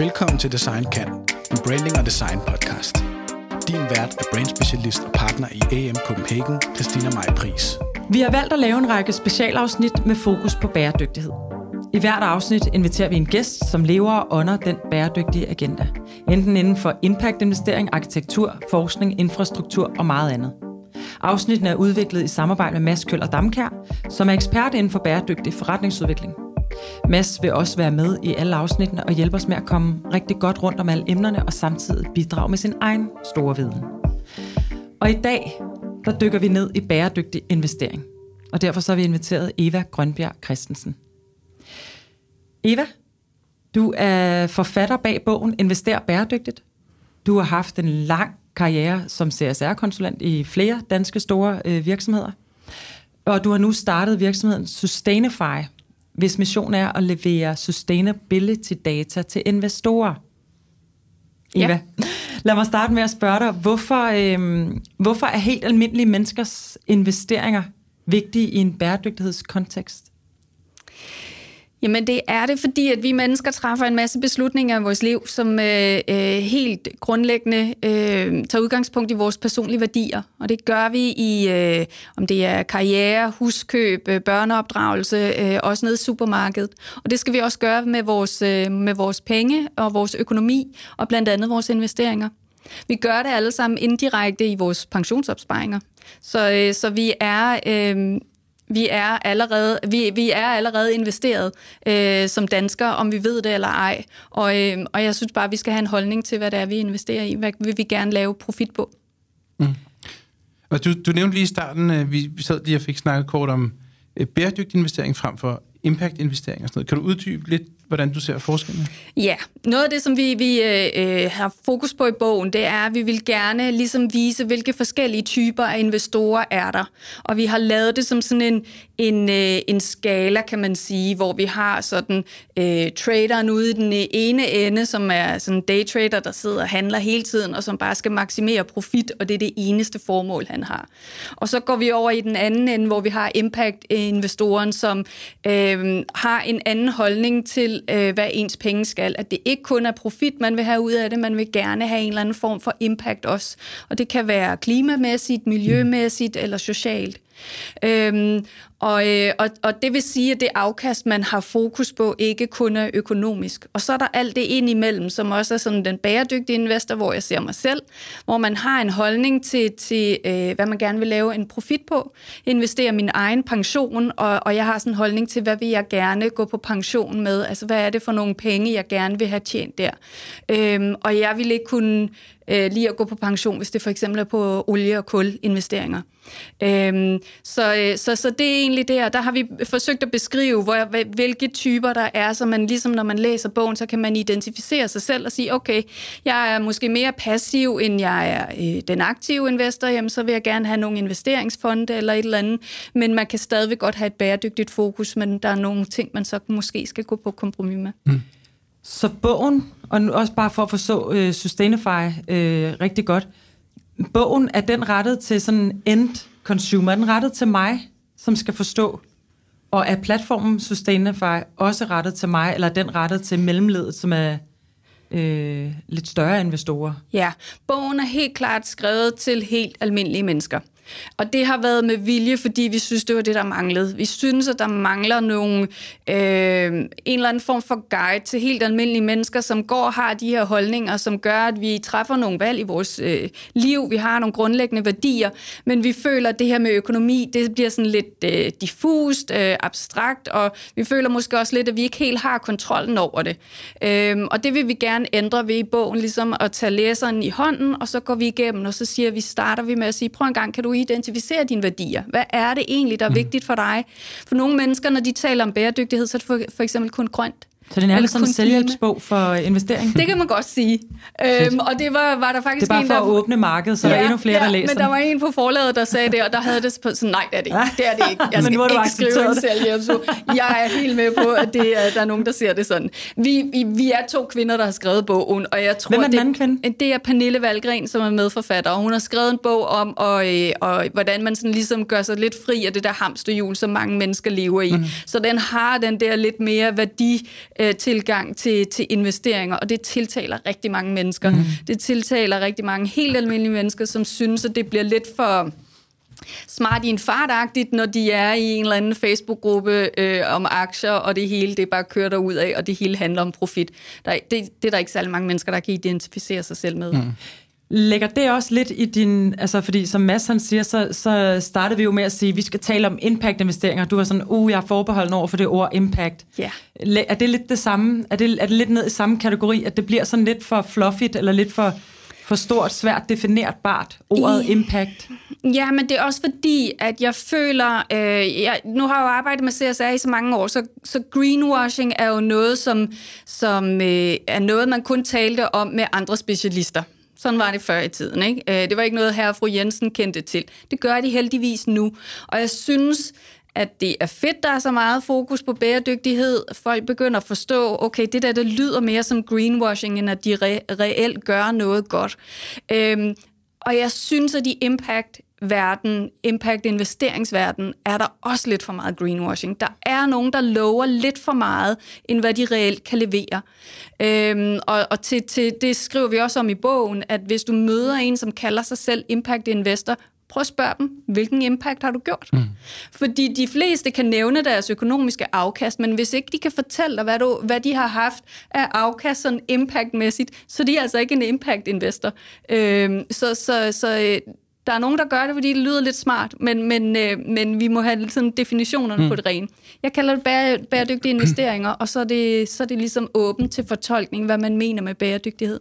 Velkommen til Design Kan, en branding og design podcast. Din vært er brandspecialist og partner i AM Copenhagen, Christina Maj Pris. Vi har valgt at lave en række specialafsnit med fokus på bæredygtighed. I hvert afsnit inviterer vi en gæst, som lever og ånder den bæredygtige agenda. Enten inden for impact-investering, arkitektur, forskning, infrastruktur og meget andet. Afsnittene er udviklet i samarbejde med Mads Køller Damkær, som er ekspert inden for bæredygtig forretningsudvikling. Mads vil også være med i alle afsnittene og hjælpe os med at komme rigtig godt rundt om alle emnerne og samtidig bidrage med sin egen store viden. Og i dag, der dykker vi ned i bæredygtig investering. Og derfor så har vi inviteret Eva Grønbjerg Christensen. Eva, du er forfatter bag bogen Invester bæredygtigt. Du har haft en lang karriere som CSR-konsulent i flere danske store øh, virksomheder. Og du har nu startet virksomheden Sustainify, hvis mission er at levere sustainability data til investorer. Eva, ja. lad mig starte med at spørge dig, hvorfor, øhm, hvorfor er helt almindelige menneskers investeringer vigtige i en bæredygtighedskontekst? Jamen det er det, fordi at vi mennesker træffer en masse beslutninger i vores liv, som øh, øh, helt grundlæggende øh, tager udgangspunkt i vores personlige værdier. Og det gør vi i, øh, om det er karriere, huskøb, øh, børneopdragelse, øh, også ned i supermarkedet. Og det skal vi også gøre med vores, øh, med vores penge og vores økonomi, og blandt andet vores investeringer. Vi gør det alle sammen indirekte i vores pensionsopsparinger. Så, øh, så vi er øh, vi er allerede, vi, vi er allerede investeret øh, som danskere, om vi ved det eller ej. Og, øh, og jeg synes bare, at vi skal have en holdning til, hvad det er, vi investerer i. Hvad vil vi gerne lave profit på? Mm. Og du, du nævnte lige i starten, øh, vi, vi sad lige og fik snakket kort om øh, bæredygtig investering frem for impact-investering og sådan noget. Kan du uddybe lidt, hvordan du ser forskellen? Ja, noget af det, som vi, vi øh, øh, har fokus på i bogen, det er, at vi vil gerne ligesom vise, hvilke forskellige typer af investorer er der. Og vi har lavet det som sådan en, en, øh, en skala, kan man sige, hvor vi har sådan øh, traderen ude i den ene ende, som er sådan en daytrader, der sidder og handler hele tiden, og som bare skal maksimere profit, og det er det eneste formål, han har. Og så går vi over i den anden ende, hvor vi har impact-investoren, som øh, har en anden holdning til, øh, hvad ens penge skal. At det ikke kun er profit, man vil have ud af det, man vil gerne have en eller anden form for impact også. Og det kan være klimamæssigt, miljømæssigt eller socialt. Øhm, og, øh, og, og det vil sige, at det afkast, man har fokus på, ikke kun er økonomisk. Og så er der alt det ind imellem, som også er sådan den bæredygtige investor, hvor jeg ser mig selv, hvor man har en holdning til, til øh, hvad man gerne vil lave en profit på, investere min egen pension, og, og jeg har sådan en holdning til, hvad vil jeg gerne gå på pension med, altså hvad er det for nogle penge, jeg gerne vil have tjent der. Øhm, og jeg vil ikke kunne øh, lige at gå på pension, hvis det for eksempel er på olie- og kulinvesteringer. Øhm, så, øh, så, så det er egentlig der, der har vi forsøgt at beskrive, hvor, hvilke typer der er, så man ligesom når man læser bogen, så kan man identificere sig selv og sige, okay, jeg er måske mere passiv, end jeg er øh, den aktive investor, jamen så vil jeg gerne have nogle investeringsfonde eller et eller andet, men man kan stadigvæk godt have et bæredygtigt fokus, men der er nogle ting, man så måske skal gå på kompromis med. Mm. Så bogen, og nu også bare for at forstå øh, Sustainify øh, rigtig godt, bogen er den rettet til sådan end consumer, er den rettet til mig, som skal forstå, og er platformen Sustainify også rettet til mig, eller er den rettet til mellemledet, som er øh, lidt større investorer? Ja, bogen er helt klart skrevet til helt almindelige mennesker. Og det har været med vilje, fordi vi synes, det var det, der manglede. Vi synes, at der mangler nogle, øh, en eller anden form for guide til helt almindelige mennesker, som går og har de her holdninger, som gør, at vi træffer nogle valg i vores øh, liv. Vi har nogle grundlæggende værdier, men vi føler, at det her med økonomi, det bliver sådan lidt øh, diffust, øh, abstrakt, og vi føler måske også lidt, at vi ikke helt har kontrollen over det. Øh, og det vil vi gerne ændre ved i bogen, ligesom at tage læseren i hånden, og så går vi igennem, og så siger vi, starter vi med at sige, prøv en gang, kan du identificere dine værdier. Hvad er det egentlig, der er mm. vigtigt for dig? For nogle mennesker, når de taler om bæredygtighed, så er det for, for eksempel kun grønt. Så det er nærmest sådan en selvhjælpsbog for investering? Det kan man godt sige. Øhm, og det var, var der faktisk Det er bare en, for at åbne markedet, så ja, der er endnu flere, ja, der læser men der var en på forlaget, der sagde det, og der havde det på sådan, nej, det er det ikke. Det er det ikke. Jeg skal men ikke skrive en selvhjælpsbog. Jeg er helt med på, at det er, der er nogen, der ser det sådan. Vi, vi, vi er to kvinder, der har skrevet bogen, og jeg tror, Hvem er den anden kvinde? det er Pernille Valgren, som er medforfatter, og hun har skrevet en bog om, og, øh, og hvordan man sådan ligesom gør sig lidt fri af det der hamsterhjul, som mange mennesker lever i. Mm. Så den har den der lidt mere værdi øh, tilgang til, til investeringer, og det tiltaler rigtig mange mennesker. Mm. Det tiltaler rigtig mange helt almindelige mennesker, som synes, at det bliver lidt for smart i en fartagtigt, når de er i en eller anden Facebook-gruppe øh, om aktier, og det hele det bare kører ud af, og det hele handler om profit. Der, det, det er der ikke særlig mange mennesker, der kan identificere sig selv med. Mm. Lægger det også lidt i din... Altså, fordi som Mads han siger, så, så startede vi jo med at sige, at vi skal tale om impact-investeringer. Du var sådan, uh, jeg er forbeholden over for det ord impact. Ja. Er det lidt det samme? Er det, er det lidt ned i samme kategori, at det bliver sådan lidt for fluffigt, eller lidt for, for stort, svært definerbart, ordet I, impact? Ja, men det er også fordi, at jeg føler... Øh, jeg, nu har jeg jo arbejdet med CSR i så mange år, så, så greenwashing er jo noget, som, som øh, er noget, man kun talte om med andre specialister. Sådan var det før i tiden. Ikke? Øh, det var ikke noget, herre og fru Jensen kendte til. Det gør de heldigvis nu. Og jeg synes, at det er fedt, der er så meget fokus på bæredygtighed. Folk begynder at forstå, okay, det der, det lyder mere som greenwashing, end at de re- reelt gør noget godt. Øhm, og jeg synes, at de impact verden, impact investeringsverden, er der også lidt for meget greenwashing. Der er nogen, der lover lidt for meget, end hvad de reelt kan levere. Øhm, og og til, til, det skriver vi også om i bogen, at hvis du møder en, som kalder sig selv impact investor, prøv at spørge dem, hvilken impact har du gjort? Mm. Fordi de fleste kan nævne deres økonomiske afkast, men hvis ikke de kan fortælle dig, hvad, du, hvad de har haft af afkast sådan impactmæssigt, så de er altså ikke en impact investor. Øhm, så så, så øh, der er nogen, der gør det, fordi det lyder lidt smart, men, men, øh, men vi må have sådan definitionerne mm. på det rene. Jeg kalder det bære, bæredygtige investeringer, og så er, det, så er det ligesom åbent til fortolkning, hvad man mener med bæredygtighed.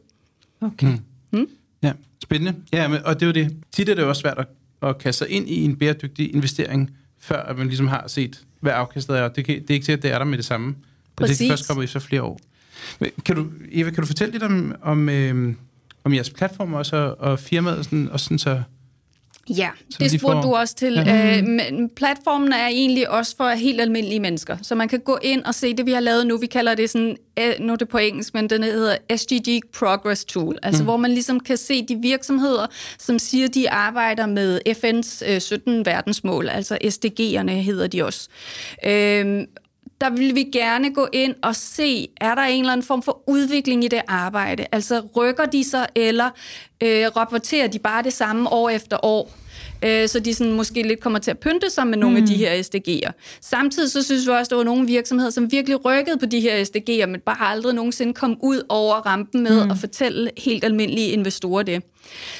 Okay. Mm. Mm? Ja, spændende. Ja, men, og det er jo det. Tit er det jo også svært at, at kaste sig ind i en bæredygtig investering, før at man ligesom har set, hvad afkastet er. Det, kan, det er ikke sikkert, at det er der med det samme. Præcis. Det kan først komme efter flere år. Men kan du, Eva, kan du fortælle lidt om, om, øh, om jeres platform også, og, og firmaet, sådan, og sådan så Ja, så det spurgte får... du også til. Ja. Øh, men platformen er egentlig også for helt almindelige mennesker, så man kan gå ind og se det, vi har lavet nu. Vi kalder det sådan, øh, nu er det på engelsk, men den hedder SDG Progress Tool, altså mm. hvor man ligesom kan se de virksomheder, som siger, de arbejder med FN's øh, 17 verdensmål, altså SDG'erne hedder de også. Øh, der vil vi gerne gå ind og se, er der en eller anden form for udvikling i det arbejde? Altså rykker de sig, eller øh, rapporterer de bare det samme år efter år? Øh, så de sådan måske lidt kommer til at pynte sig med nogle mm. af de mm. her SDG'er. Samtidig så synes vi også, at der var nogle virksomheder, som virkelig rykkede på de her SDG'er, men bare aldrig nogensinde kom ud over rampen med mm. at fortælle helt almindelige investorer det.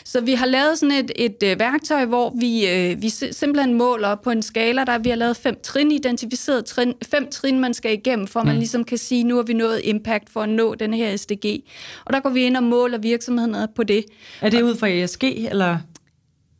Så vi har lavet sådan et, et øh, værktøj, hvor vi, øh, vi simpelthen måler på en skala, der vi har lavet fem trin, identificeret trin, fem trin, man skal igennem, for mm. man ligesom kan sige, nu har vi nået impact for at nå den her SDG. Og der går vi ind og måler virksomhederne på det. Er det ud fra ESG, eller?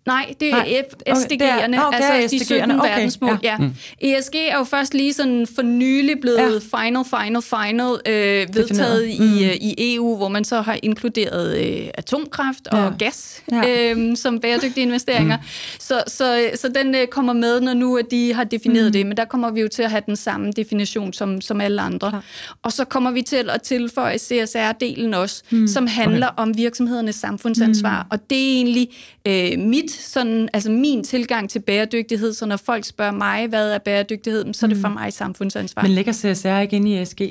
Nej, det er Nej. SDG'erne, okay, altså de 17 okay, verdensmål. Ja. Ja. Mm. ESG er jo først lige sådan for nylig blevet ja. final, final, final øh, vedtaget i, mm. Øh, i EU, hvor man så har inkluderet øh, atomkraft og ja. gas ja. øh, som bæredygtige investeringer. Mm. Så, så, så den øh, kommer med, når nu at de har defineret mm. det, men der kommer vi jo til at have den samme definition som, som alle andre. Ja. Og så kommer vi til at tilføje CSR-delen også, mm. som handler okay. om virksomhedernes samfundsansvar. Mm. Og det er egentlig øh, mit sådan, altså min tilgang til bæredygtighed, så når folk spørger mig, hvad er bæredygtighed, så er det for mm. mig samfundsansvar. Men ligger CSR ikke ind i ESG?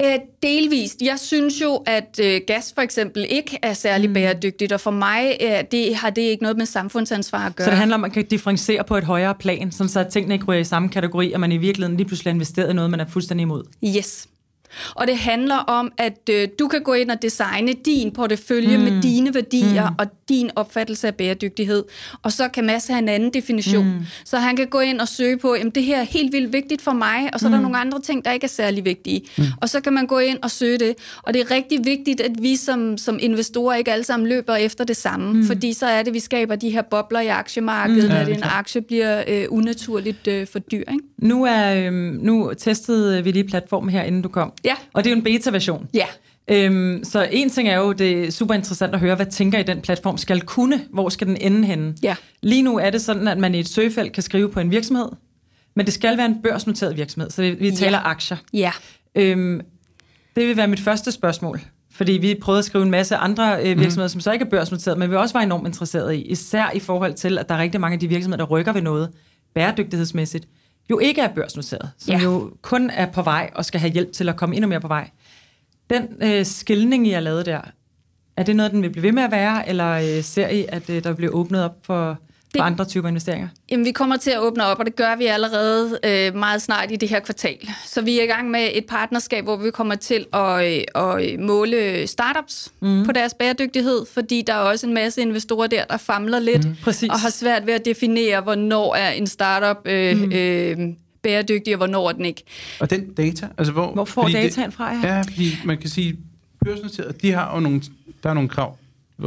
Æ, delvist. Jeg synes jo, at øh, gas for eksempel ikke er særlig mm. bæredygtigt, og for mig øh, det, har det ikke noget med samfundsansvar at gøre. Så det handler om, at man kan differentiere på et højere plan, sådan så tingene ikke ryger i samme kategori, og man i virkeligheden lige pludselig har investeret i noget, man er fuldstændig imod? Yes. Og det handler om, at øh, du kan gå ind og designe din portefølje mm. med dine værdier mm. og din opfattelse af bæredygtighed. Og så kan Mads have en anden definition. Mm. Så han kan gå ind og søge på, at det her er helt vildt vigtigt for mig, og så mm. er der mm. nogle andre ting, der ikke er særlig vigtige. Mm. Og så kan man gå ind og søge det. Og det er rigtig vigtigt, at vi som, som investorer ikke alle sammen løber efter det samme, mm. fordi så er det, vi skaber de her bobler i aktiemarkedet, mm. ja, at en aktie bliver øh, unaturligt øh, for dyr. Ikke? Nu, er, øh, nu testede vi lige platformen her, inden du kom. Ja. Og det er jo en beta-version. Ja. Øhm, så en ting er jo, det er super interessant at høre, hvad tænker I den platform skal kunne? Hvor skal den ende henne? Ja. Lige nu er det sådan, at man i et søgefelt kan skrive på en virksomhed, men det skal være en børsnoteret virksomhed, så vi, taler ja. aktier. Ja. Øhm, det vil være mit første spørgsmål. Fordi vi prøvede at skrive en masse andre øh, mhm. virksomheder, mm. som så ikke er børsnoteret, men vi også var enormt interesseret i, især i forhold til, at der er rigtig mange af de virksomheder, der rykker ved noget bæredygtighedsmæssigt jo ikke er børsnoteret, som ja. jo kun er på vej og skal have hjælp til at komme endnu mere på vej. Den øh, skilning, I har lavet der, er det noget, den vil blive ved med at være, eller øh, ser I, at øh, der bliver åbnet op for det, for andre typer investeringer? Jamen, vi kommer til at åbne op, og det gør vi allerede øh, meget snart i det her kvartal. Så vi er i gang med et partnerskab, hvor vi kommer til at, øh, at måle startups mm. på deres bæredygtighed, fordi der er også en masse investorer der, der famler lidt, mm. og har svært ved at definere, hvornår er en startup øh, mm. øh, bæredygtig, og hvornår er den ikke. Og den data, altså hvor... Hvor får dataen fra Ja, fordi man kan sige, børsnoteret, de har jo nogle, der er nogle krav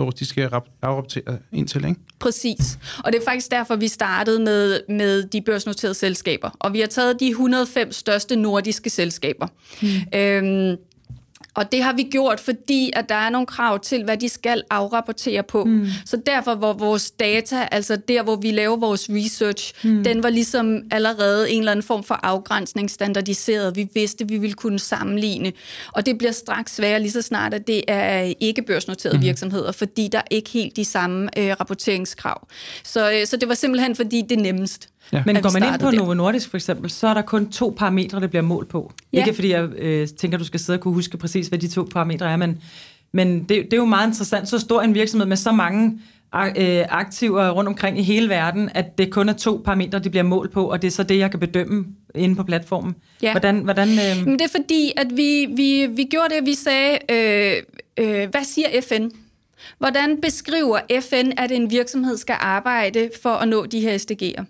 hvor de skal afrapportere ind til, ikke? Præcis. Og det er faktisk derfor, vi startede med, med de børsnoterede selskaber. Og vi har taget de 105 største nordiske selskaber. Hmm. Øhm, og det har vi gjort, fordi at der er nogle krav til, hvad de skal afrapportere på. Mm. Så derfor var vores data, altså der, hvor vi laver vores research, mm. den var ligesom allerede en eller anden form for afgrænsning standardiseret. Vi vidste, vi ville kunne sammenligne. Og det bliver straks sværere lige så snart, at det er ikke børsnoterede mm. virksomheder, fordi der er ikke helt de samme øh, rapporteringskrav. Så, øh, så det var simpelthen, fordi det er nemmest. Ja. Men går man ind på Novo Nordisk for eksempel, så er der kun to parametre, der bliver målt på. Ja. Ikke fordi jeg øh, tænker, du skal sidde og kunne huske præcis, hvad de to parametre er, men, men det, det er jo meget interessant. Så stor en virksomhed med så mange øh, aktiver rundt omkring i hele verden, at det kun er to parametre, de bliver målt på, og det er så det, jeg kan bedømme inde på platformen. Ja. Hvordan, hvordan, øh... Men det er fordi, at vi, vi, vi gjorde det, vi sagde, øh, øh, hvad siger FN? Hvordan beskriver FN, at en virksomhed skal arbejde for at nå de her SDG'er?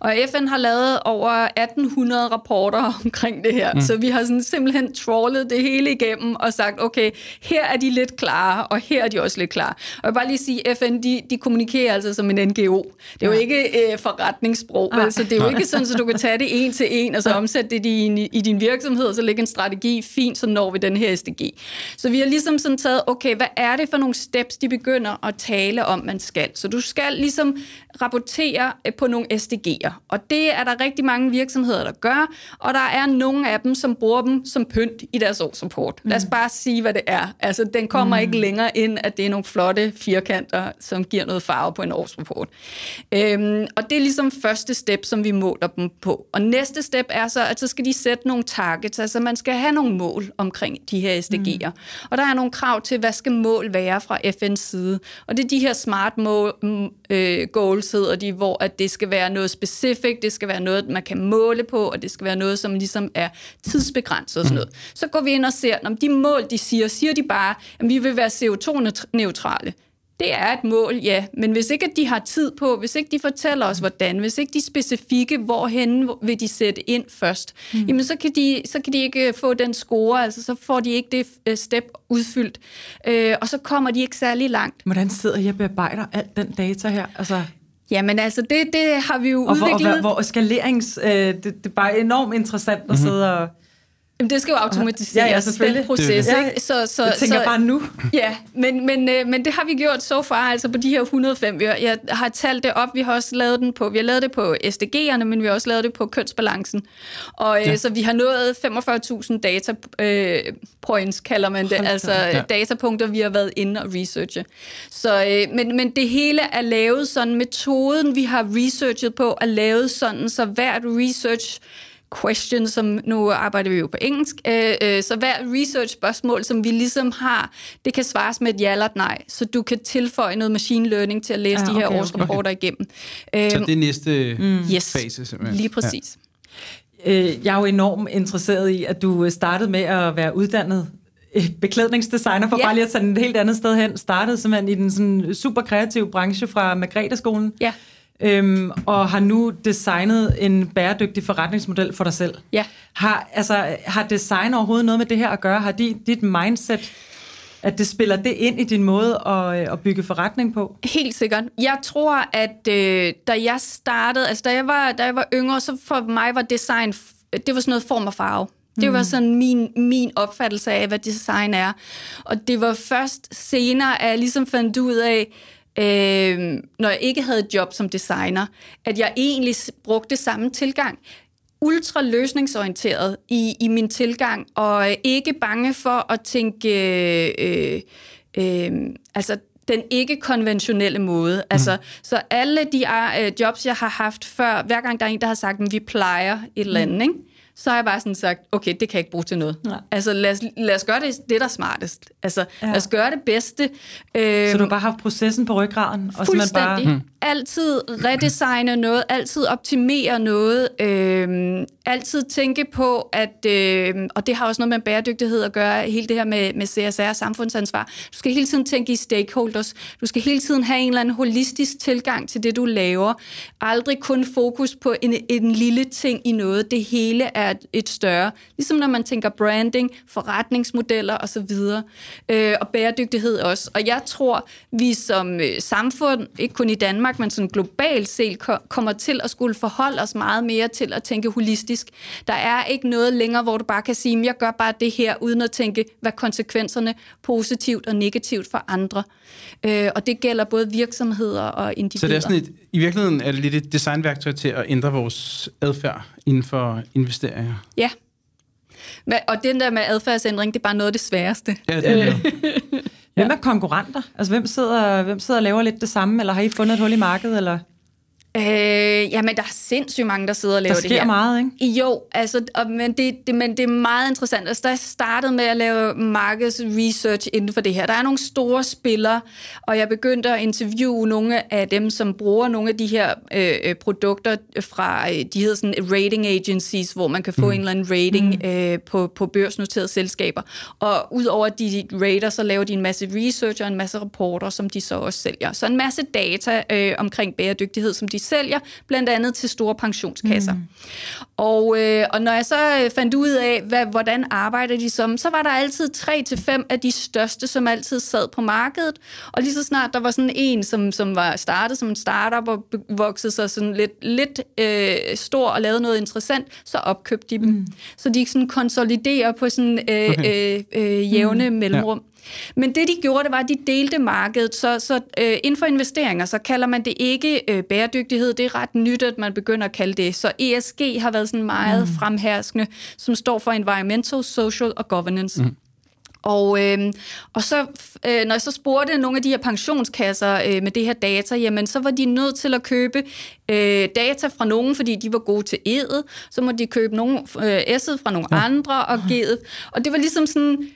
Og FN har lavet over 1800 rapporter omkring det her, mm. så vi har sådan simpelthen trawlet det hele igennem og sagt, okay, her er de lidt klare, og her er de også lidt klare. Og jeg vil bare lige sige, FN, de, de kommunikerer altså som en NGO. Det er jo ikke øh, forretningssprog, ah. altså det er jo ikke sådan, at du kan tage det en til en, og så omsætte det i din, i din virksomhed, og så lægge en strategi, fint, så når vi den her SDG. Så vi har ligesom sådan taget, okay, hvad er det for nogle steps, de begynder at tale om, man skal? Så du skal ligesom rapportere på nogle SDG'er. Og det er der rigtig mange virksomheder, der gør, og der er nogle af dem, som bruger dem som pynt i deres årsrapport. Mm. Lad os mm. bare sige, hvad det er. Altså, den kommer mm. ikke længere ind, at det er nogle flotte firkanter, som giver noget farve på en årsrapport. Øhm, og det er ligesom første step, som vi måler dem på. Og næste step er så, at så skal de sætte nogle targets, altså man skal have nogle mål omkring de her SDG'er. Mm. Og der er nogle krav til, hvad skal mål være fra FN's side. Og det er de her smart mål, øh, goals, hedder de, hvor at det skal være noget specifikt, det skal være noget, man kan måle på, og det skal være noget, som ligesom er tidsbegrænset og sådan noget. Så går vi ind og ser, om de mål, de siger, siger de bare, at vi vil være CO2-neutrale. Det er et mål, ja, men hvis ikke de har tid på, hvis ikke de fortæller os, hvordan, hvis ikke de specifikke, hvorhen vil de sætte ind først, mm. jamen så kan, de, så kan de ikke få den score, altså så får de ikke det øh, step udfyldt, øh, og så kommer de ikke særlig langt. Hvordan sidder jeg og bearbejder alt den data her? Altså Jamen altså, det, det har vi jo og udviklet. Og hvor, hvor skalerings... Øh, det, det er bare enormt interessant at mm-hmm. sidde og Jamen, det skal jo automatiseres, ja, ja, selvfølgelig. den proces. Det det. Ikke? Så, så, jeg tænker så, bare nu. Ja, men, men, øh, men det har vi gjort så far, altså på de her 105. Jeg har talt det op, vi har også lavet den på, vi har lavet det på SDG'erne, men vi har også lavet det på kønsbalancen. Og øh, ja. så vi har nået 45.000 data øh, points, kalder man det, Hold altså ja. datapunkter, vi har været inde og researche. Så, øh, men, men det hele er lavet sådan, metoden vi har researchet på, er lavet sådan, så hvert research question, som nu arbejder vi jo på engelsk, øh, øh, så hver research-spørgsmål, som vi ligesom har, det kan svares med et ja eller et nej, så du kan tilføje noget machine learning til at læse ja, okay, de her årsrapporter okay. igennem. Så det er næste mm. yes, fase simpelthen? lige præcis. Ja. Øh, jeg er jo enormt interesseret i, at du startede med at være uddannet beklædningsdesigner, for ja. bare lige at tage et helt andet sted hen, startede simpelthen i den sådan super kreative branche fra Margrethe-skolen. Ja øhm, og har nu designet en bæredygtig forretningsmodel for dig selv. Ja. Har, altså, har design overhovedet noget med det her at gøre? Har dit, dit mindset, at det spiller det ind i din måde at, øh, at bygge forretning på? Helt sikkert. Jeg tror, at øh, da jeg startede, altså da jeg, var, da jeg var yngre, så for mig var design, det var sådan noget form og farve. Det var mm. sådan min, min opfattelse af, hvad design er. Og det var først senere, at jeg ligesom fandt ud af, øh, når jeg ikke havde et job som designer, at jeg egentlig brugte samme tilgang ultra løsningsorienteret i, i min tilgang, og ikke bange for at tænke, øh, øh, altså den ikke-konventionelle måde. Altså, mm. Så alle de uh, jobs, jeg har haft før, hver gang der er en, der har sagt, at vi plejer et eller andet, mm. ikke? Så har jeg bare sådan sagt, okay, det kan jeg ikke bruge til noget. Nej. Altså lad os, lad os gøre det, det der er smartest. Altså ja. lad os gøre det bedste. Øhm, så du har bare haft processen på ryggraden? Og fuldstændig. Bare... Hmm. Altid redesigne noget, altid optimere noget, øhm, altid tænke på, at, øhm, og det har også noget med bæredygtighed at gøre, hele det her med, med CSR, samfundsansvar. Du skal hele tiden tænke i stakeholders. Du skal hele tiden have en eller anden holistisk tilgang til det, du laver. Aldrig kun fokus på en, en lille ting i noget. Det hele er er et større. Ligesom når man tænker branding, forretningsmodeller osv. Øh, og bæredygtighed også. Og jeg tror, vi som øh, samfund, ikke kun i Danmark, men sådan globalt set, kommer til at skulle forholde os meget mere til at tænke holistisk. Der er ikke noget længere, hvor du bare kan sige, jeg gør bare det her, uden at tænke, hvad konsekvenserne positivt og negativt for andre. Øh, og det gælder både virksomheder og individer. Så det er sådan et, i virkeligheden er det lidt et designværktøj til at ændre vores adfærd inden for investeringer? Ja. Og den der med adfærdsændring, det er bare noget af det sværeste. Ja, det er det. Hvem er konkurrenter? Altså, hvem sidder, hvem sidder og laver lidt det samme, eller har I fundet et hul i markedet, eller? Øh, jamen, der er sindssygt mange, der sidder og laver det her. Der sker meget, ikke? Jo, altså, og, men, det, det, men det er meget interessant. Altså, der startede med at lave markedsresearch inden for det her. Der er nogle store spillere, og jeg begyndte at interviewe nogle af dem, som bruger nogle af de her øh, øh produkter fra, øh, de hedder sådan rating agencies, hvor man kan få mm. en eller anden rating mm. øh, på, på børsnoterede selskaber. Og udover at de rater, så laver de en masse research og en masse rapporter, som de så også sælger. Så en masse data øh, omkring bæredygtighed, som de sælger, blandt andet til store pensionskasser. Mm. Og, øh, og når jeg så øh, fandt ud af, hvad, hvordan arbejder de som, så var der altid tre til fem af de største, som altid sad på markedet. Og lige så snart der var sådan en, som, som var startet som en startup og voksede sig sådan lidt, lidt øh, stor og lavede noget interessant, så opkøbte de dem. Mm. Så de sådan konsoliderer på sådan øh, okay. øh, øh, jævne mm. mellemrum. Ja. Men det, de gjorde, det var, at de delte markedet. Så, så øh, inden for investeringer, så kalder man det ikke øh, bæredygtighed. Det er ret nyt, at man begynder at kalde det. Så ESG har været sådan meget mm. fremherskende, som står for Environmental, Social og Governance. Mm. Og, øh, og så, øh, når jeg så spurgte nogle af de her pensionskasser øh, med det her data, jamen så var de nødt til at købe øh, data fra nogen, fordi de var gode til edet. Så må de købe nogle, øh, S'et fra nogle ja. andre og G'et. Og det var ligesom sådan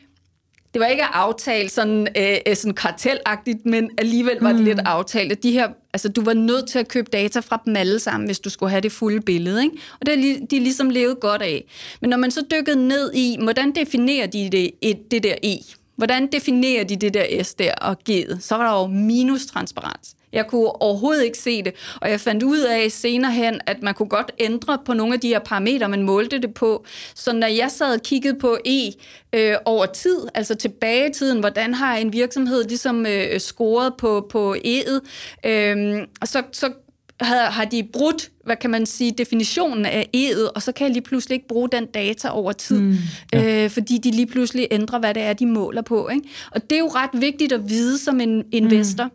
det var ikke aftalt sådan, øh, øh, sådan kartelagtigt, men alligevel var det mm. lidt aftalt. De her, altså, du var nødt til at købe data fra dem alle sammen, hvis du skulle have det fulde billede. Ikke? Og det er de ligesom levet godt af. Men når man så dykkede ned i, hvordan definerer de det, et, det der E? Hvordan definerer de det der S der og G'et? Så var der jo minus transparens. Jeg kunne overhovedet ikke se det, og jeg fandt ud af senere hen, at man kunne godt ændre på nogle af de her parametre, man målte det på. Så når jeg sad og kiggede på E øh, over tid, altså tilbage i tiden, hvordan har en virksomhed ligesom øh, scoret på, på E'et, øh, og så, så har, har de brudt, hvad kan man sige, definitionen af E'et, og så kan jeg lige pludselig ikke bruge den data over tid, mm, ja. øh, fordi de lige pludselig ændrer, hvad det er, de måler på. Ikke? Og det er jo ret vigtigt at vide som en investor. Mm.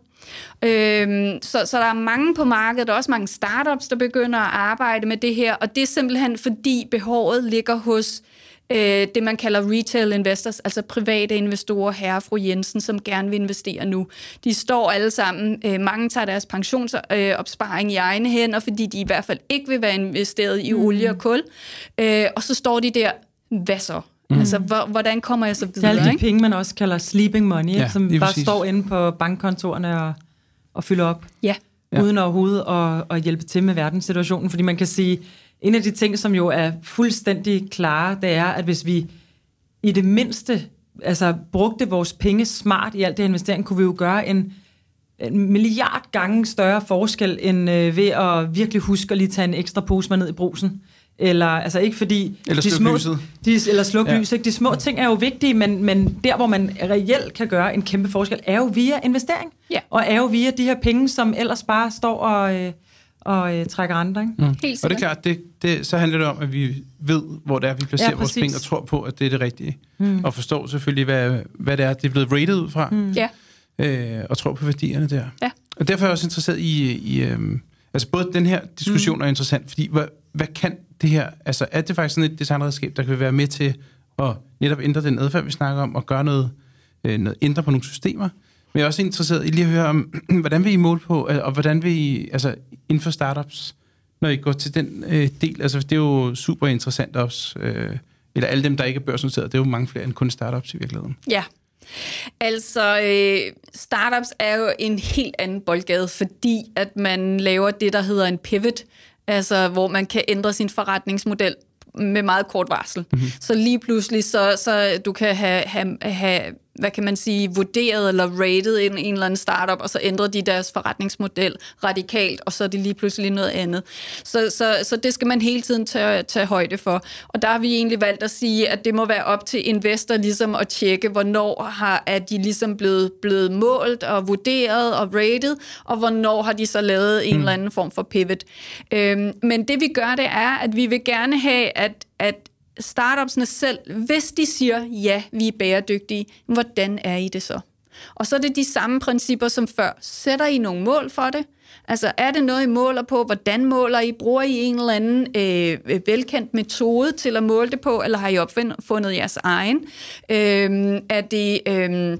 Øhm, så, så der er mange på markedet, er også mange startups, der begynder at arbejde med det her, og det er simpelthen fordi behovet ligger hos øh, det, man kalder retail investors, altså private investorer, herre og fru Jensen, som gerne vil investere nu. De står alle sammen, øh, mange tager deres pensionsopsparing øh, i egne hænder, fordi de i hvert fald ikke vil være investeret i mm. olie og kul, øh, og så står de der, hvad så? Mm. Altså, hvordan kommer jeg så videre? Det er alle de penge, man også kalder sleeping money, ja, som bare præcis. står inde på bankkontorerne og, og fylder op. Ja. Uden overhovedet at, at hjælpe til med verdenssituationen. Fordi man kan sige, en af de ting, som jo er fuldstændig klare, det er, at hvis vi i det mindste altså, brugte vores penge smart i alt det investering, kunne vi jo gøre en, en milliard gange større forskel, end øh, ved at virkelig huske at lige tage en ekstra pose med ned i brusen. Eller, altså ikke fordi... Eller de små, lyset. De, eller sluk ja. lyset. De små ting er jo vigtige, men, men der, hvor man reelt kan gøre en kæmpe forskel, er jo via investering. Ja. Og er jo via de her penge, som ellers bare står og... Øh, og øh, trækker andre. Ikke? Mm. Helt og det er klart, det, det, så handler det om, at vi ved, hvor det er, vi placerer ja, vores penge, og tror på, at det er det rigtige. Mm. Og forstår selvfølgelig, hvad, hvad det er, det er blevet rated ud fra. Mm. Ja. Øh, og tror på værdierne der. Ja. Og derfor er jeg også interesseret i... i øhm, altså både den her diskussion mm. er interessant, fordi hvad, hvad kan det her... Altså er det faktisk sådan et designredskab, der kan være med til at netop ændre den adfærd, vi snakker om, og gøre noget, øh, noget ændre på nogle systemer, Men jeg er også interesseret i lige at høre om, hvordan vil I måle på, og hvordan vil I, altså inden for startups, når I går til den øh, del, altså det er jo super interessant også, øh, eller alle dem, der ikke er børsnoteret, det er jo mange flere end kun startups i virkeligheden. Ja, Altså, øh, startups er jo en helt anden boldgade, fordi at man laver det, der hedder en pivot, altså hvor man kan ændre sin forretningsmodel med meget kort varsel. Mm-hmm. Så lige pludselig, så, så du kan have, have, have hvad kan man sige, vurderet eller rated en, en eller anden startup, og så ændrer de deres forretningsmodel radikalt, og så er det lige pludselig noget andet. Så, så, så det skal man hele tiden tage, tage højde for. Og der har vi egentlig valgt at sige, at det må være op til investor ligesom at tjekke, hvornår har, er de ligesom blevet, blevet målt og vurderet og rated, og hvornår har de så lavet en mm. eller anden form for pivot. Øhm, men det vi gør, det er, at vi vil gerne have, at, at startupsene selv, hvis de siger, ja, vi er bæredygtige, hvordan er I det så? Og så er det de samme principper som før. Sætter I nogle mål for det? Altså, er det noget, I måler på? Hvordan måler I? Bruger I en eller anden øh, velkendt metode til at måle det på, eller har I opfundet jeres egen? Øh, er det... Øh,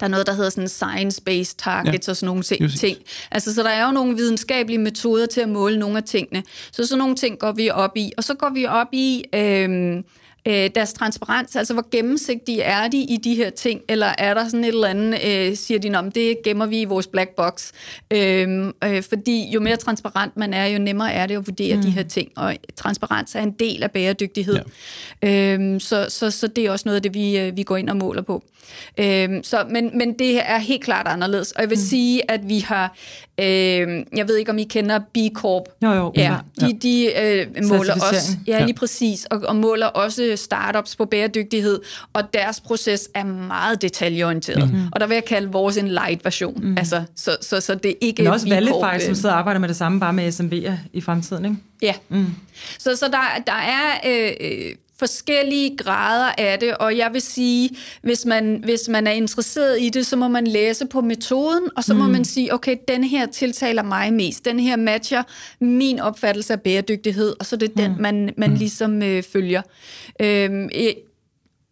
der er noget, der hedder sådan science-based targets ja, og sådan nogle ting. ting. Altså, så der er jo nogle videnskabelige metoder til at måle nogle af tingene. Så sådan nogle ting går vi op i. Og så går vi op i... Øh, øh, deres transparens, altså hvor gennemsigtige er de i de her ting, eller er der sådan et eller andet, øh, siger de, om det gemmer vi i vores black box. Øh, øh, fordi jo mere transparent man er, jo nemmere er det at vurdere mm. de her ting, og transparens er en del af bæredygtighed. Ja. Øh, så, så, så det er også noget af det, vi, øh, vi går ind og måler på. Øh, så, men, men det er helt klart anderledes, og jeg vil mm. sige, at vi har, øh, jeg ved ikke om I kender B Corp. Jo, jo. Ja, de, de øh, måler også, ja, lige præcis, og, og måler også startups på bæredygtighed, og deres proces er meget detaljeorienteret. Mm. Og der vil jeg kalde vores en light version. Mm. Altså, så, så, så det er ikke... Men også Valify, som sidder og arbejder med det samme, bare med SMV'er i fremtiden, ikke? Ja. Mm. Så, så der, der er øh, øh, forskellige grader af det, og jeg vil sige, hvis man, hvis man er interesseret i det, så må man læse på metoden, og så mm. må man sige, okay, den her tiltaler mig mest, den her matcher min opfattelse af bæredygtighed, og så er det den, mm. man, man mm. ligesom øh, følger. Øhm,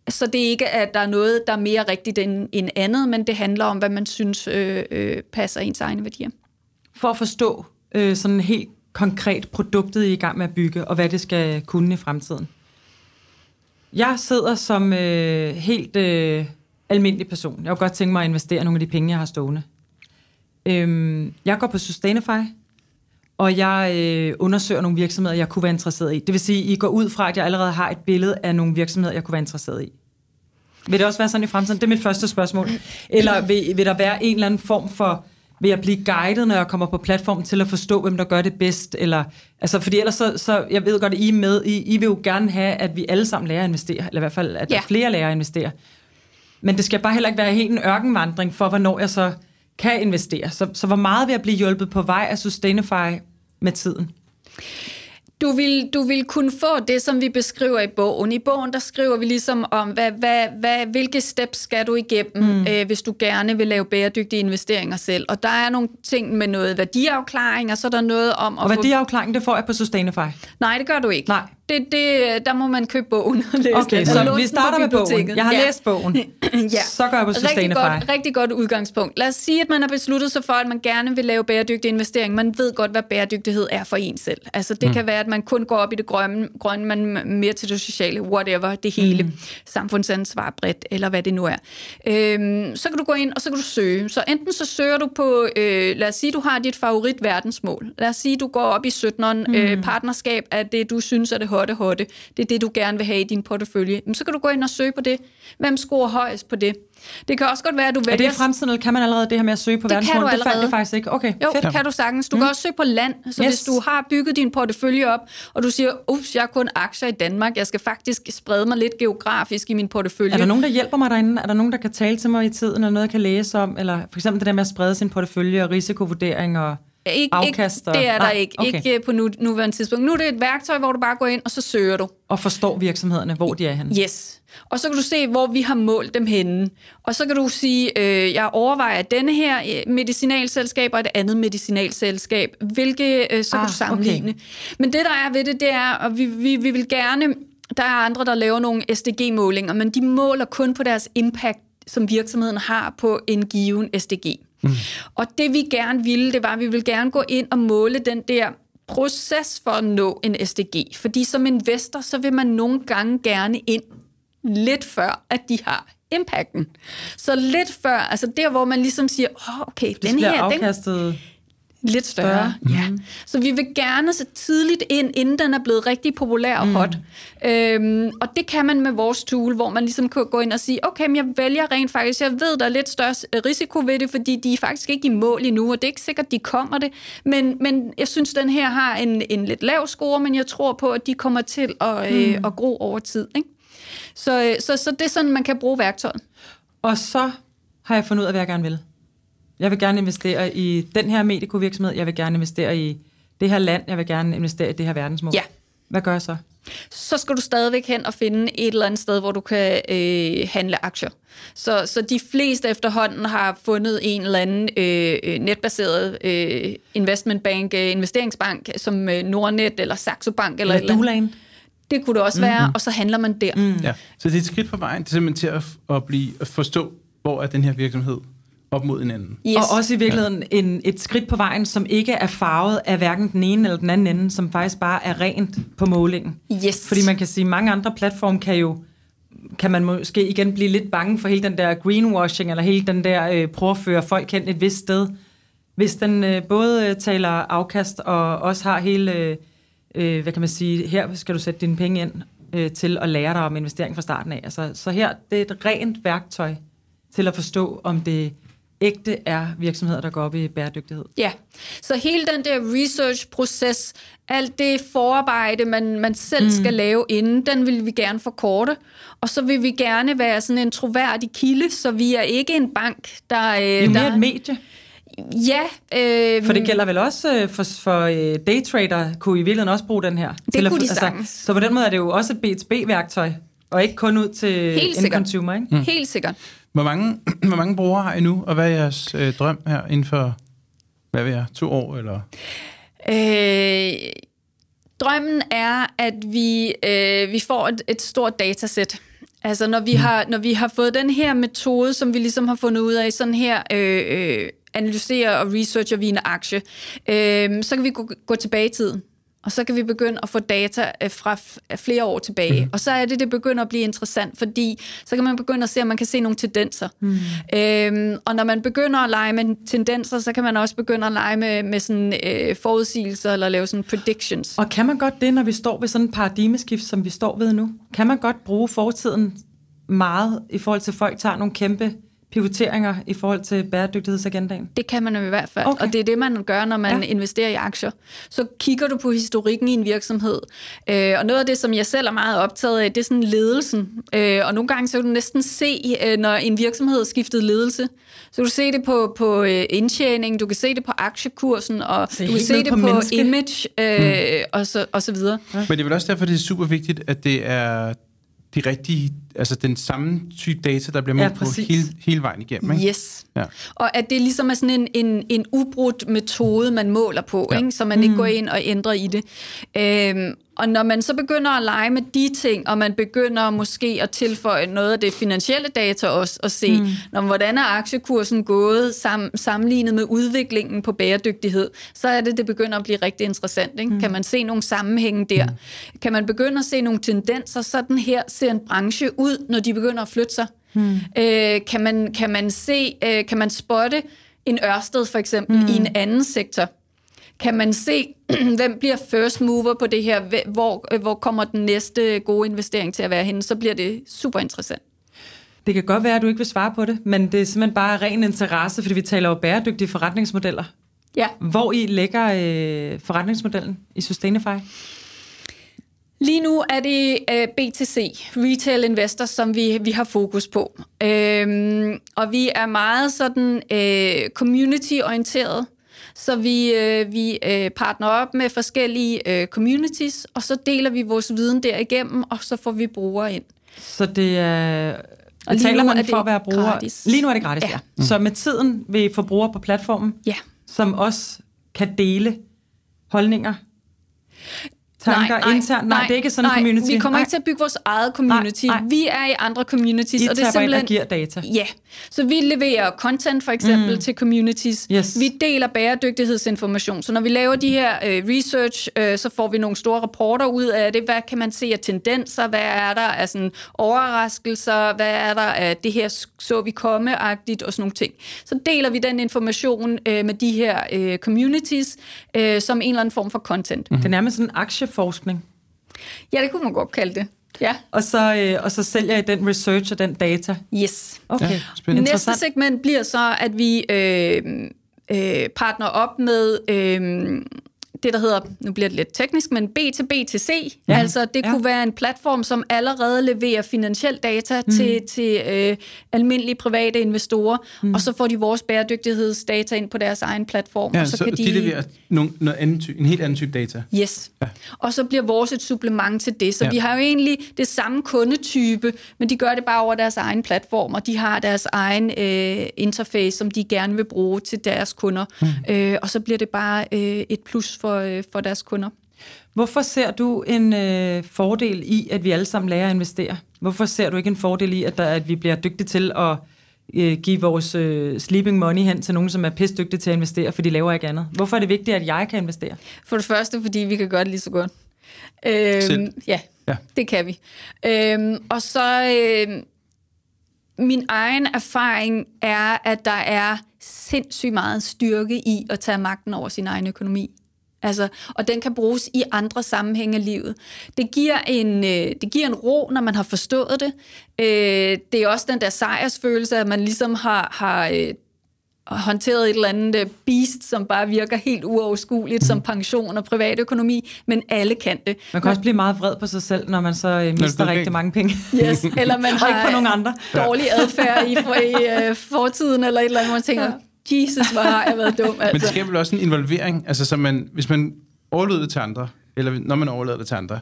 så det er ikke, at der er noget, der er mere rigtigt end, end andet, men det handler om, hvad man synes øh, øh, passer ens egne værdier. For at forstå øh, sådan helt konkret produktet, I er i gang med at bygge, og hvad det skal kunne i fremtiden. Jeg sidder som øh, helt øh, almindelig person. Jeg kunne godt tænke mig at investere nogle af de penge, jeg har stående. Øhm, jeg går på Sustainify, og jeg øh, undersøger nogle virksomheder, jeg kunne være interesseret i. Det vil sige, I går ud fra, at jeg allerede har et billede af nogle virksomheder, jeg kunne være interesseret i. Vil det også være sådan i fremtiden? Det er mit første spørgsmål. Eller vil, vil der være en eller anden form for vil jeg blive guidet, når jeg kommer på platformen til at forstå, hvem der gør det bedst? Eller, altså, fordi ellers så, så, jeg ved godt, at I er med, I, I vil jo gerne have, at vi alle sammen lærer at investere, eller i hvert fald, at ja. der flere lærer at investere. Men det skal bare heller ikke være helt en ørkenvandring for, hvornår jeg så kan investere. Så, så hvor meget vil jeg blive hjulpet på vej af Sustainify med tiden? Du vil, du vil kunne få det, som vi beskriver i bogen. I bogen, der skriver vi ligesom om, hvad, hvad, hvad, hvilke steps skal du igennem, mm. øh, hvis du gerne vil lave bæredygtige investeringer selv. Og der er nogle ting med noget værdiafklaring, og så er der noget om... At og værdiafklaring, det får jeg på Sustainify? Nej, det gør du ikke. Nej det, det, der må man købe bogen og læse Okay, den. så vi starter med bogen. Jeg har ja. læst bogen. ja. Så går jeg på Sustainify. Rigtig godt, rigtig godt udgangspunkt. Lad os sige, at man har besluttet sig for, at man gerne vil lave bæredygtig investering. Man ved godt, hvad bæredygtighed er for en selv. Altså, det mm. kan være, at man kun går op i det grønne, grønne man mere til det sociale, whatever, det hele. Mm. Samfundsansvar bredt, eller hvad det nu er. Øhm, så kan du gå ind, og så kan du søge. Så enten så søger du på, øh, lad os sige, du har dit favorit verdensmål. Lad os sige, du går op i 17'eren. Mm. Øh, partnerskab er det, du synes er det hotte hotte, det er det, du gerne vil have i din portefølje, så kan du gå ind og søge på det. Hvem scorer højst på det? Det kan også godt være, at du vælger... Er det i fremtiden, eller kan man allerede det her med at søge på verdensmål? Det fandt det faktisk ikke. Okay, jo, fedt. kan du sagtens. Du mm. kan også søge på land. Så yes. hvis du har bygget din portefølje op, og du siger, ups, jeg har kun aktier i Danmark, jeg skal faktisk sprede mig lidt geografisk i min portefølje. Er der nogen, der hjælper mig derinde? Er der nogen, der kan tale til mig i tiden, eller noget, jeg kan læse om? Eller for eksempel det der med at sprede sin portefølje og risikovurdering og ikke, afkast? Ikke, det er der Nej, ikke. Okay. Ikke på nu, nuværende tidspunkt. Nu er det et værktøj, hvor du bare går ind, og så søger du. Og forstår virksomhederne, hvor de er henne. Yes. Og så kan du se, hvor vi har målt dem henne. Og så kan du sige, øh, jeg overvejer denne her øh, medicinalselskab og et andet medicinalselskab. Hvilke, øh, så ah, kan du sammenligne. Okay. Men det, der er ved det, det er, at vi, vi, vi vil gerne... Der er andre, der laver nogle SDG-målinger, men de måler kun på deres impact som virksomheden har på en given SDG. Mm. Og det vi gerne ville, det var, at vi ville gerne gå ind og måle den der proces for at nå en SDG. Fordi som investor, så vil man nogle gange gerne ind lidt før, at de har impacten. Så lidt før, altså der, hvor man ligesom siger, oh, okay, det den her... Afkastet... Den, Lidt større, større. ja. Mm. Så vi vil gerne så tidligt ind, inden den er blevet rigtig populær og mm. hot. Øhm, og det kan man med vores tool, hvor man ligesom kan gå ind og sige, okay, men jeg vælger rent faktisk, jeg ved, der er lidt større risiko ved det, fordi de er faktisk ikke i mål endnu, og det er ikke sikkert, de kommer det. Men, men jeg synes, den her har en, en lidt lav score, men jeg tror på, at de kommer til at, øh, mm. øh, at gro over tid. Ikke? Så, øh, så, så det er sådan, man kan bruge værktøjet. Og så har jeg fundet ud af, hvad jeg gerne vil. Jeg vil gerne investere i den her medikovirksomhed, jeg vil gerne investere i det her land, jeg vil gerne investere i det her verdensmål. Ja. Hvad gør jeg så? Så skal du stadigvæk hen og finde et eller andet sted, hvor du kan øh, handle aktier. Så, så de fleste efterhånden har fundet en eller anden øh, øh netbaseret øh, investmentbank, øh, investeringsbank, som øh, Nordnet eller Saxo Bank eller, eller et eller andet. Det kunne det også være, mm-hmm. og så handler man der. Mm. Ja. Så det er et skridt på vejen det er simpelthen til at, at, blive, at forstå, hvor er den her virksomhed op mod hinanden. Yes. Og også i virkeligheden ja. en, et skridt på vejen, som ikke er farvet af hverken den ene eller den anden ende, som faktisk bare er rent på målingen. Yes. Fordi man kan sige, at mange andre platforme kan jo kan man måske igen blive lidt bange for hele den der greenwashing, eller hele den der øh, prøve at føre folk hen et vist sted. Hvis den øh, både øh, taler afkast og også har hele, øh, øh, hvad kan man sige, her skal du sætte dine penge ind øh, til at lære dig om investering fra starten af. Altså, så her, det er et rent værktøj til at forstå, om det ægte er virksomheder, der går op i bæredygtighed. Ja, så hele den der research-proces, alt det forarbejde, man, man selv mm. skal lave inden, den vil vi gerne forkorte. Og så vil vi gerne være sådan en troværdig kilde, så vi er ikke en bank, der... Øh, det er mere et medie. Ja. Øh, for det gælder vel også øh, for, for øh, daytrader, kunne I virkeligheden også bruge den her? Det til kunne at, de altså, Så på den måde er det jo også et B2B-værktøj, og ikke kun ud til Helt en consumer, ikke? Mm. Helt sikkert. Hvor mange, hvor mange brugere har I nu, og hvad er jeres øh, drøm her inden for, hvad ved jeg, to år? Eller? Øh, drømmen er, at vi, øh, vi får et, et stort datasæt. Altså når vi, mm. har, når vi har fået den her metode, som vi ligesom har fundet ud af, sådan her øh, øh, analyserer og researcher vi en aktie, øh, så kan vi gå, gå tilbage i tiden og så kan vi begynde at få data øh, fra flere år tilbage. Mm. Og så er det, det begynder at blive interessant, fordi så kan man begynde at se, om man kan se nogle tendenser. Mm. Øhm, og når man begynder at lege med tendenser, så kan man også begynde at lege med, med sådan, øh, forudsigelser eller lave sådan predictions. Og kan man godt det, når vi står ved sådan en paradigmeskift, som vi står ved nu? Kan man godt bruge fortiden meget i forhold til, at folk tager nogle kæmpe pivoteringer i forhold til bæredygtighedsagendaen? Det kan man jo i hvert fald, okay. og det er det, man gør, når man ja. investerer i aktier. Så kigger du på historikken i en virksomhed, øh, og noget af det, som jeg selv er meget optaget af, det er sådan ledelsen. Øh, og nogle gange så kan du næsten se, øh, når en virksomhed skiftet ledelse, så kan du se det på, på øh, indtjening, du kan se det på aktiekursen, og du kan se det på, på image, øh, mm. og, så, og så videre. Ja. Men det er vel også derfor, det er super vigtigt, at det er de rigtige, altså den samme type data, der bliver målt ja, på hele, hele vejen igennem. Ikke? Yes. Ja. Og at det ligesom er sådan en, en, en ubrudt metode, man måler på, ja. ikke? så man mm. ikke går ind og ændrer i det. Øhm, og når man så begynder at lege med de ting, og man begynder måske at tilføje noget af det finansielle data også, og se, mm. når, hvordan er aktiekursen gået sam, sammenlignet med udviklingen på bæredygtighed, så er det, det begynder at blive rigtig interessant. Ikke? Mm. Kan man se nogle sammenhænge der? Mm. Kan man begynde at se nogle tendenser? Sådan her ser en branche ud, når de begynder at flytte sig. Mm. Øh, kan, man, kan man se, øh, kan man spotte en Ørsted for eksempel mm. i en anden sektor? Kan man se, hvem bliver first mover på det her? Hvor, hvor kommer den næste gode investering til at være henne? Så bliver det super interessant. Det kan godt være, at du ikke vil svare på det, men det er simpelthen bare ren interesse, fordi vi taler jo bæredygtige forretningsmodeller. Ja. Hvor I lægger øh, forretningsmodellen i Sustainify? Lige nu er det øh, BTC, Retail Investors, som vi, vi har fokus på. Øhm, og vi er meget sådan uh, community-orienteret. Så vi, øh, vi øh, partner op med forskellige øh, communities, og så deler vi vores viden derigennem, og så får vi brugere ind. Så det er... Og taler man for at være bruger? Gratis. Lige nu er det gratis, ja. ja. Mm. Så med tiden vil I få brugere på platformen, ja. som også kan dele holdninger? Tanker nej, nej, internt? Nej, nej, det er ikke sådan en community? vi kommer nej. ikke til at bygge vores eget community. Nej, nej. Vi er i andre communities. I og det er simpelthen, og giver data? Ja. Så vi leverer content for eksempel mm. til communities. Yes. Vi deler bæredygtighedsinformation. Så når vi laver de her uh, research, uh, så får vi nogle store rapporter ud af det. Hvad kan man se af tendenser? Hvad er der af sådan overraskelser? Hvad er der af det her så vi komme-agtigt og sådan nogle ting. Så deler vi den information uh, med de her uh, communities uh, som en eller anden form for content. Mm. Det er nærmest sådan en aktieforskning. Ja, det kunne man godt kalde det. Ja. Og så, øh, og så sælger I den research og den data? Yes. Okay. Ja, Næste segment bliver så, at vi øh, øh, partner op med... Øh, det, der hedder, nu bliver det lidt teknisk, men B til B til C. Ja. Altså, det ja. kunne være en platform, som allerede leverer finansiel data mm. til, til øh, almindelige private investorer, mm. og så får de vores bæredygtighedsdata ind på deres egen platform. Ja, og så, så kan de, de leverer nogle, noget anden ty- en helt anden type data? Yes. Ja. Og så bliver vores et supplement til det. Så ja. vi har jo egentlig det samme kundetype, men de gør det bare over deres egen platform, og de har deres egen øh, interface, som de gerne vil bruge til deres kunder. Mm. Øh, og så bliver det bare øh, et plus for for, øh, for deres kunder. Hvorfor ser du en øh, fordel i, at vi alle sammen lærer at investere? Hvorfor ser du ikke en fordel i, at, der, at vi bliver dygtige til at øh, give vores øh, sleeping money hen til nogen, som er pisse dygtige til at investere, for de laver ikke andet? Hvorfor er det vigtigt, at jeg kan investere? For det første, fordi vi kan gøre det lige så godt. Øhm, ja, ja, det kan vi. Øhm, og så... Øh, min egen erfaring er, at der er sindssygt meget styrke i at tage magten over sin egen økonomi. Altså, og den kan bruges i andre sammenhænge af livet. Det giver, en, øh, det giver en ro, når man har forstået det. Øh, det er også den der sejrsfølelse, at man ligesom har, har øh, håndteret et eller andet øh, beast, som bare virker helt uoverskueligt, mm. som pension og privatøkonomi, men alle kan det. Man kan også blive meget vred på sig selv, når man så øh, mister rigtig mange penge. Yes, eller man har ikke på nogen andre. dårlig adfærd i, for, i uh, fortiden, eller et eller andet, man tænker, ja Jesus, hvor har jeg været dum. Altså. Men det sker vel også en involvering, altså så man, hvis man overlader det til andre, eller når man overlader det til andre,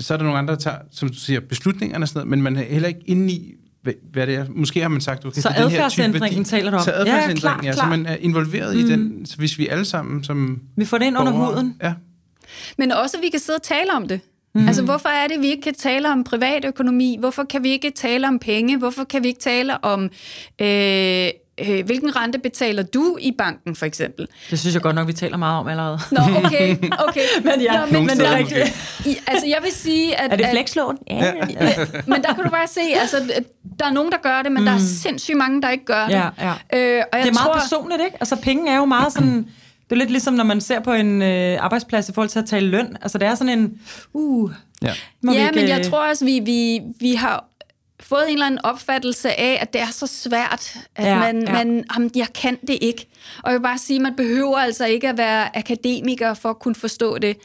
så er der nogle andre, der tager, som du siger, beslutningerne og sådan noget, men man er heller ikke inde i, hvad det er. Måske har man sagt, okay, så, så adfærdsændringen taler du om. Så adfærdsændringen, ja, klar, ja, så man er involveret mm. i den, så hvis vi alle sammen som Vi får det ind under huden. Ja. Men også, at vi kan sidde og tale om det. Mm. Altså, hvorfor er det, at vi ikke kan tale om privatøkonomi? Hvorfor kan vi ikke tale om penge? Hvorfor kan vi ikke tale om øh, øh, hvilken rente betaler du i banken, for eksempel? Det synes jeg godt nok, vi taler meget om allerede. Nå, okay, okay. men ja, Nå, men, men det er rigtigt. Altså, jeg vil sige, at... Er det flekslån? Ja. ja. men, men der kan du bare se, altså, der er nogen, der gør det, men mm. der er mm. sindssygt mange, der ikke gør det. Ja, ja. Øh, og jeg det er meget tror, personligt, ikke? Altså, penge er jo meget sådan... Det er lidt ligesom, når man ser på en øh, arbejdsplads i forhold til at tale løn. Altså, det er sådan en... Uh, ja, ja ikke, men jeg tror også, vi, vi, vi har fået en eller anden opfattelse af, at det er så svært, at ja, man, ja. man jamen, jeg kan det ikke. Og jeg vil bare sige, man behøver altså ikke at være akademiker for at kunne forstå det.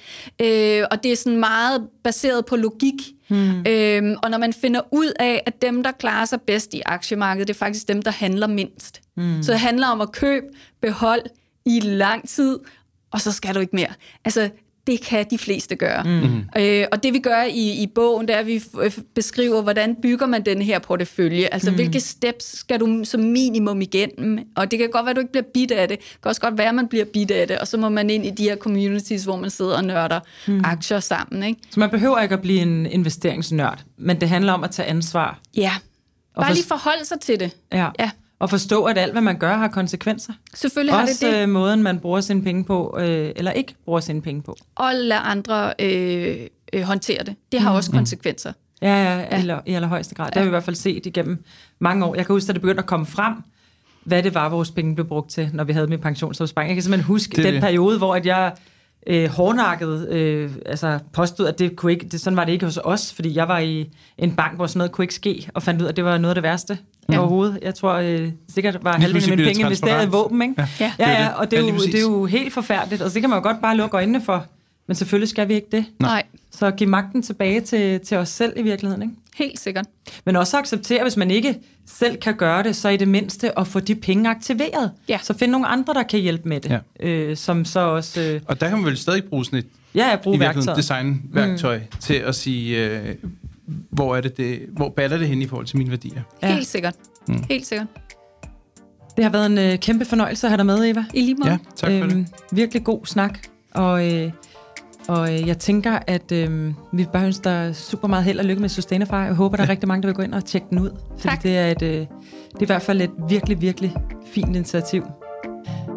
Øh, og det er sådan meget baseret på logik. Hmm. Øh, og når man finder ud af, at dem, der klarer sig bedst i aktiemarkedet, det er faktisk dem, der handler mindst. Hmm. Så det handler om at købe, behold i lang tid, og så skal du ikke mere. Altså, det kan de fleste gøre. Mm. Øh, og det vi gør i, i bogen, det er, at vi beskriver, hvordan bygger man den her portefølje. Altså, mm. hvilke steps skal du som minimum igennem? Og det kan godt være, at du ikke bliver bit af det. Det kan også godt være, at man bliver bit af det. Og så må man ind i de her communities, hvor man sidder og nørder mm. aktier sammen. Ikke? Så man behøver ikke at blive en investeringsnørd, men det handler om at tage ansvar. Ja, bare lige forholde sig til det. Ja. ja og forstå, at alt, hvad man gør, har konsekvenser. Selvfølgelig Også har det det. Øh, måden, man bruger sine penge på, øh, eller ikke bruger sine penge på. Og lade andre øh, øh, håndtere det. Det har mm. også konsekvenser. Ja, ja, ja. Eller, i allerhøjeste grad. Ja. Det har vi i hvert fald set igennem mange år. Jeg kan huske, at det begyndte at komme frem, hvad det var, vores penge blev brugt til, når vi havde min pensionsopsparing. Jeg kan simpelthen huske det den det. periode, hvor at jeg øh, hårdnakket øh, altså påstod, at det kunne ikke, det, sådan var det ikke hos os, fordi jeg var i en bank, hvor sådan noget kunne ikke ske, og fandt ud af, at det var noget af det værste ja. overhovedet. Jeg tror øh, sikkert var halvdelen af mine penge investeret i våben, ikke? Ja, ja, ja, ja og det er, jo, det er jo helt forfærdeligt, og så det kan man jo godt bare lukke øjnene for, men selvfølgelig skal vi ikke det. Nej. Så give magten tilbage til, til os selv i virkeligheden, ikke? Helt sikkert. Men også acceptere, hvis man ikke selv kan gøre det, så i det mindste at få de penge aktiveret. Ja. Så find nogle andre, der kan hjælpe med det. Ja. Øh, som så også... Øh, og der kan man vel stadig bruge sådan et ja, ja, bruge værktøj. designværktøj mm. til at sige, øh, hvor, er det, det, hvor baller det hen i forhold til mine værdier. Ja. Helt sikkert. Mm. Helt sikkert. Det har været en øh, kæmpe fornøjelse at have dig med, Eva. I lige måde. Ja, tak for øhm, det. Virkelig god snak. Og øh, Og øh, jeg tænker, at øh, vi bare ønsker dig super meget held og lykke med Sustainify. Jeg håber, der er rigtig mange, der vil gå ind og tjekke den ud. Fordi tak. det er, et, øh, det er i hvert fald et virkelig, virkelig fint initiativ.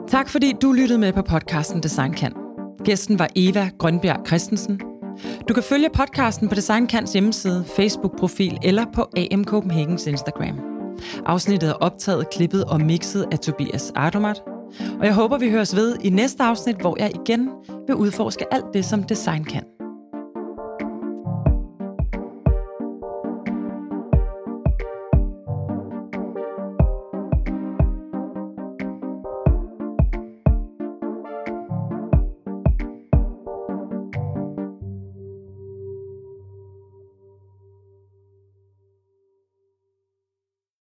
Tak fordi du lyttede med på podcasten Design Kan. Gæsten var Eva Grønbjerg Christensen. Du kan følge podcasten på Design Kans hjemmeside, Facebook-profil eller på AM Copenhagens Instagram. Afsnittet er optaget, klippet og mixet af Tobias Ardomat. Og jeg håber, vi høres ved i næste afsnit, hvor jeg igen vil udforske alt det, som design kan.